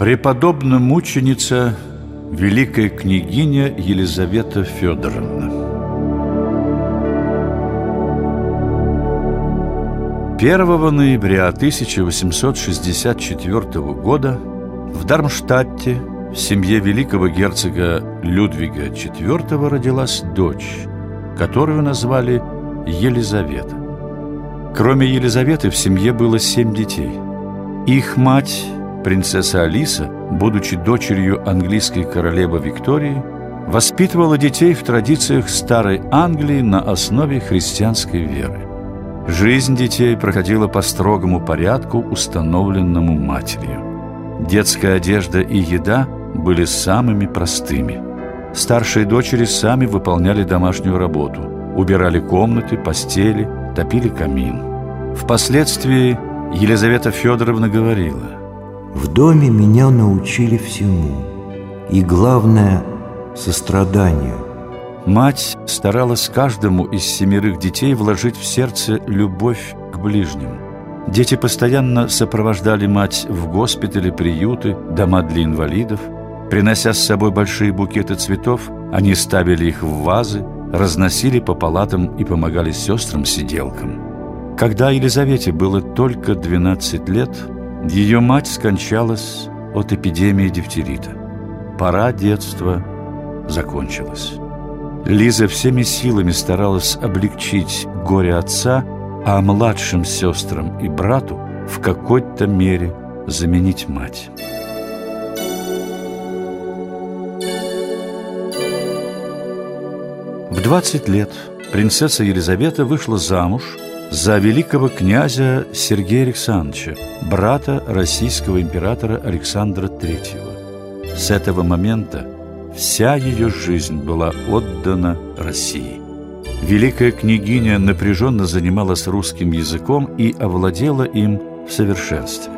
Преподобная мученица, великая княгиня Елизавета Федоровна. 1 ноября 1864 года в Дармштадте в семье великого герцога Людвига IV родилась дочь, которую назвали Елизавета. Кроме Елизаветы в семье было семь детей. Их мать Принцесса Алиса, будучи дочерью английской королевы Виктории, воспитывала детей в традициях старой Англии на основе христианской веры. Жизнь детей проходила по строгому порядку, установленному матерью. Детская одежда и еда были самыми простыми. Старшие дочери сами выполняли домашнюю работу, убирали комнаты, постели, топили камин. Впоследствии Елизавета Федоровна говорила – в доме меня научили всему, и главное – состраданию. Мать старалась каждому из семерых детей вложить в сердце любовь к ближнему. Дети постоянно сопровождали мать в госпитали, приюты, дома для инвалидов. Принося с собой большие букеты цветов, они ставили их в вазы, разносили по палатам и помогали сестрам-сиделкам. Когда Елизавете было только 12 лет – ее мать скончалась от эпидемии дифтерита. Пора детства закончилась. Лиза всеми силами старалась облегчить горе отца, а младшим сестрам и брату в какой-то мере заменить мать. В 20 лет принцесса Елизавета вышла замуж – за великого князя Сергея Александровича, брата российского императора Александра III. С этого момента вся ее жизнь была отдана России. Великая княгиня напряженно занималась русским языком и овладела им в совершенстве.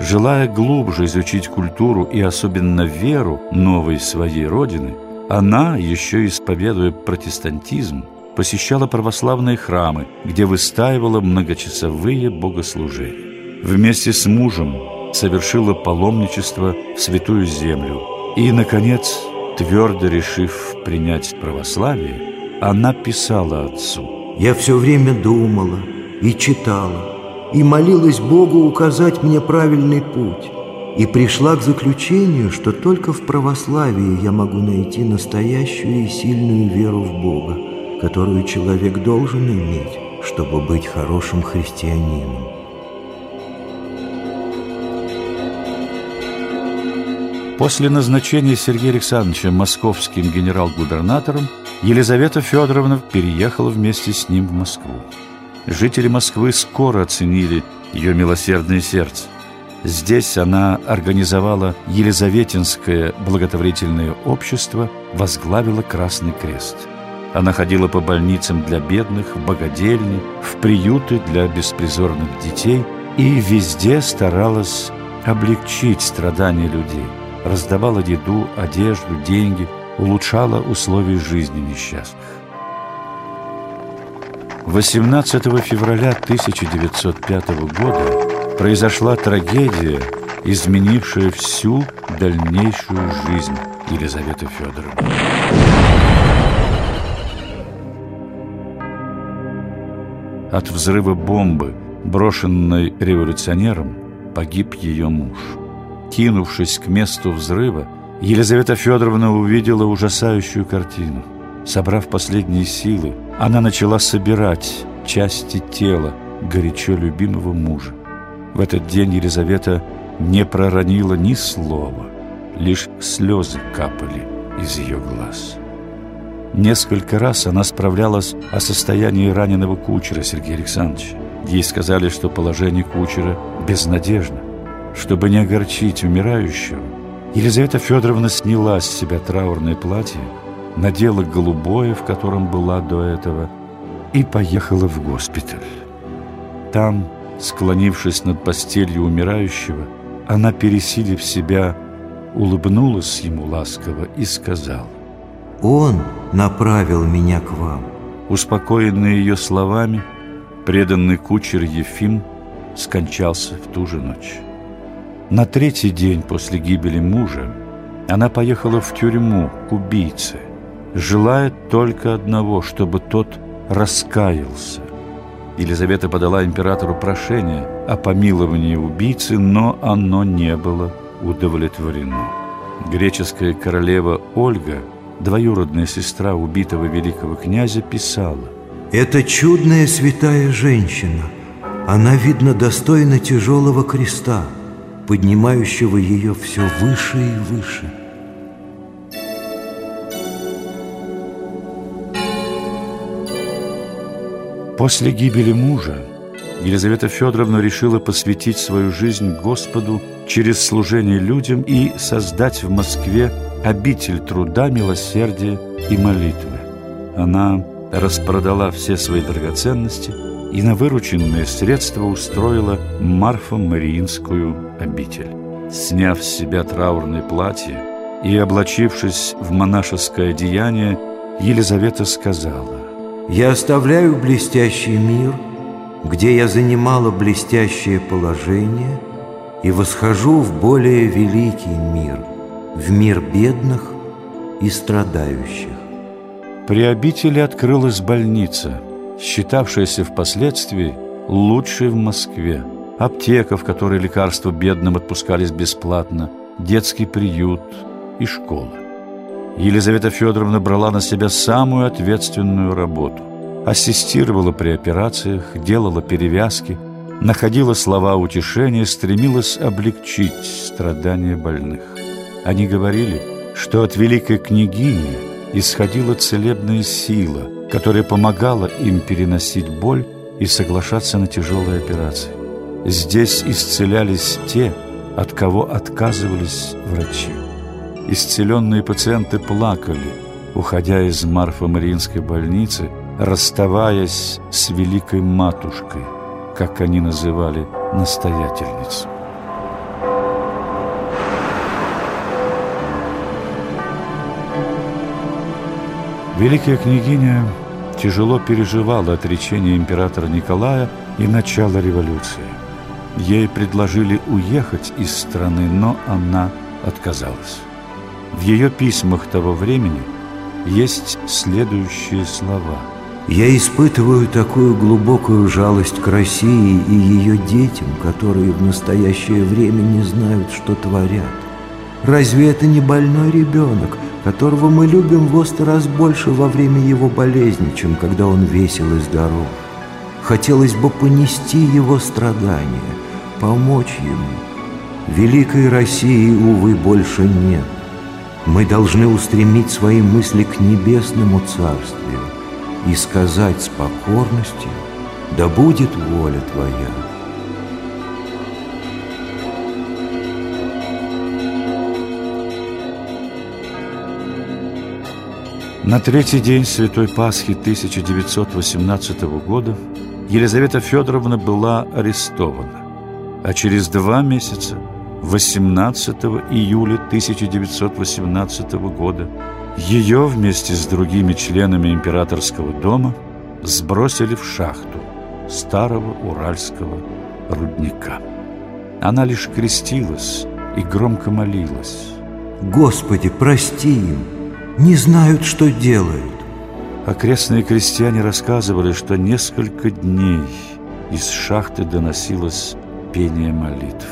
Желая глубже изучить культуру и особенно веру новой своей родины, она, еще исповедуя протестантизм, посещала православные храмы, где выстаивала многочасовые богослужения. Вместе с мужем совершила паломничество в Святую Землю. И, наконец, твердо решив принять православие, она писала отцу. «Я все время думала и читала, и молилась Богу указать мне правильный путь, и пришла к заключению, что только в православии я могу найти настоящую и сильную веру в Бога которую человек должен иметь, чтобы быть хорошим христианином. После назначения Сергея Александровича московским генерал-губернатором Елизавета Федоровна переехала вместе с ним в Москву. Жители Москвы скоро оценили ее милосердное сердце. Здесь она организовала Елизаветинское благотворительное общество, возглавила Красный Крест – она ходила по больницам для бедных, в богадельни, в приюты для беспризорных детей и везде старалась облегчить страдания людей, раздавала еду, одежду, деньги, улучшала условия жизни несчастных. 18 февраля 1905 года произошла трагедия, изменившая всю дальнейшую жизнь Елизаветы Федоровны. От взрыва бомбы, брошенной революционером, погиб ее муж. Кинувшись к месту взрыва, Елизавета Федоровна увидела ужасающую картину. Собрав последние силы, она начала собирать части тела горячо любимого мужа. В этот день Елизавета не проронила ни слова, лишь слезы капали из ее глаз. Несколько раз она справлялась о состоянии раненого кучера Сергея Александровича. Ей сказали, что положение кучера безнадежно. Чтобы не огорчить умирающего, Елизавета Федоровна сняла с себя траурное платье, надела голубое, в котором была до этого, и поехала в госпиталь. Там, склонившись над постелью умирающего, она, пересилив себя, улыбнулась ему ласково и сказала, он направил меня к вам. Успокоенный ее словами, преданный кучер Ефим скончался в ту же ночь. На третий день после гибели мужа она поехала в тюрьму к убийце, желая только одного, чтобы тот раскаялся. Елизавета подала императору прошение о помиловании убийцы, но оно не было удовлетворено. Греческая королева Ольга, двоюродная сестра убитого великого князя, писала «Это чудная святая женщина. Она, видно, достойна тяжелого креста» поднимающего ее все выше и выше. После гибели мужа Елизавета Федоровна решила посвятить свою жизнь Господу через служение людям и создать в Москве обитель труда, милосердия и молитвы. Она распродала все свои драгоценности – и на вырученные средства устроила Марфа-Мариинскую обитель. Сняв с себя траурное платье и облачившись в монашеское одеяние, Елизавета сказала «Я оставляю блестящий мир, где я занимала блестящее положение, и восхожу в более великий мир, в мир бедных и страдающих». При обители открылась больница – считавшаяся впоследствии лучшей в Москве. Аптека, в которой лекарства бедным отпускались бесплатно, детский приют и школа. Елизавета Федоровна брала на себя самую ответственную работу. Ассистировала при операциях, делала перевязки, находила слова утешения, стремилась облегчить страдания больных. Они говорили, что от великой княгини исходила целебная сила – которая помогала им переносить боль и соглашаться на тяжелые операции. Здесь исцелялись те, от кого отказывались врачи. Исцеленные пациенты плакали, уходя из Марфа-Мариинской больницы, расставаясь с Великой Матушкой, как они называли настоятельницу. Великая княгиня тяжело переживала отречение императора Николая и начало революции. Ей предложили уехать из страны, но она отказалась. В ее письмах того времени есть следующие слова. «Я испытываю такую глубокую жалость к России и ее детям, которые в настоящее время не знают, что творят. Разве это не больной ребенок, которого мы любим в сто раз больше во время его болезни, чем когда он весел и здоров. Хотелось бы понести его страдания, помочь ему. Великой России, увы, больше нет. Мы должны устремить свои мысли к небесному царствию и сказать с покорностью «Да будет воля Твоя». На третий день Святой Пасхи 1918 года Елизавета Федоровна была арестована, а через два месяца, 18 июля 1918 года, ее вместе с другими членами императорского дома сбросили в шахту старого уральского рудника. Она лишь крестилась и громко молилась. «Господи, прости им!» Не знают, что делают. Окрестные крестьяне рассказывали, что несколько дней из шахты доносилось пение молитв.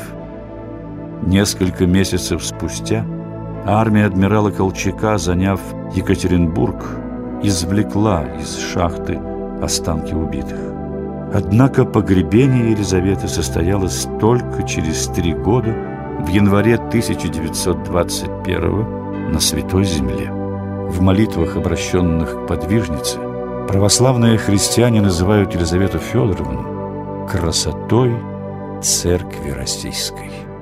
Несколько месяцев спустя армия адмирала Колчака, заняв Екатеринбург, извлекла из шахты останки убитых. Однако погребение Елизаветы состоялось только через три года, в январе 1921 на Святой Земле. В молитвах, обращенных к подвижнице, православные христиане называют Елизавету Федоровну красотой церкви российской.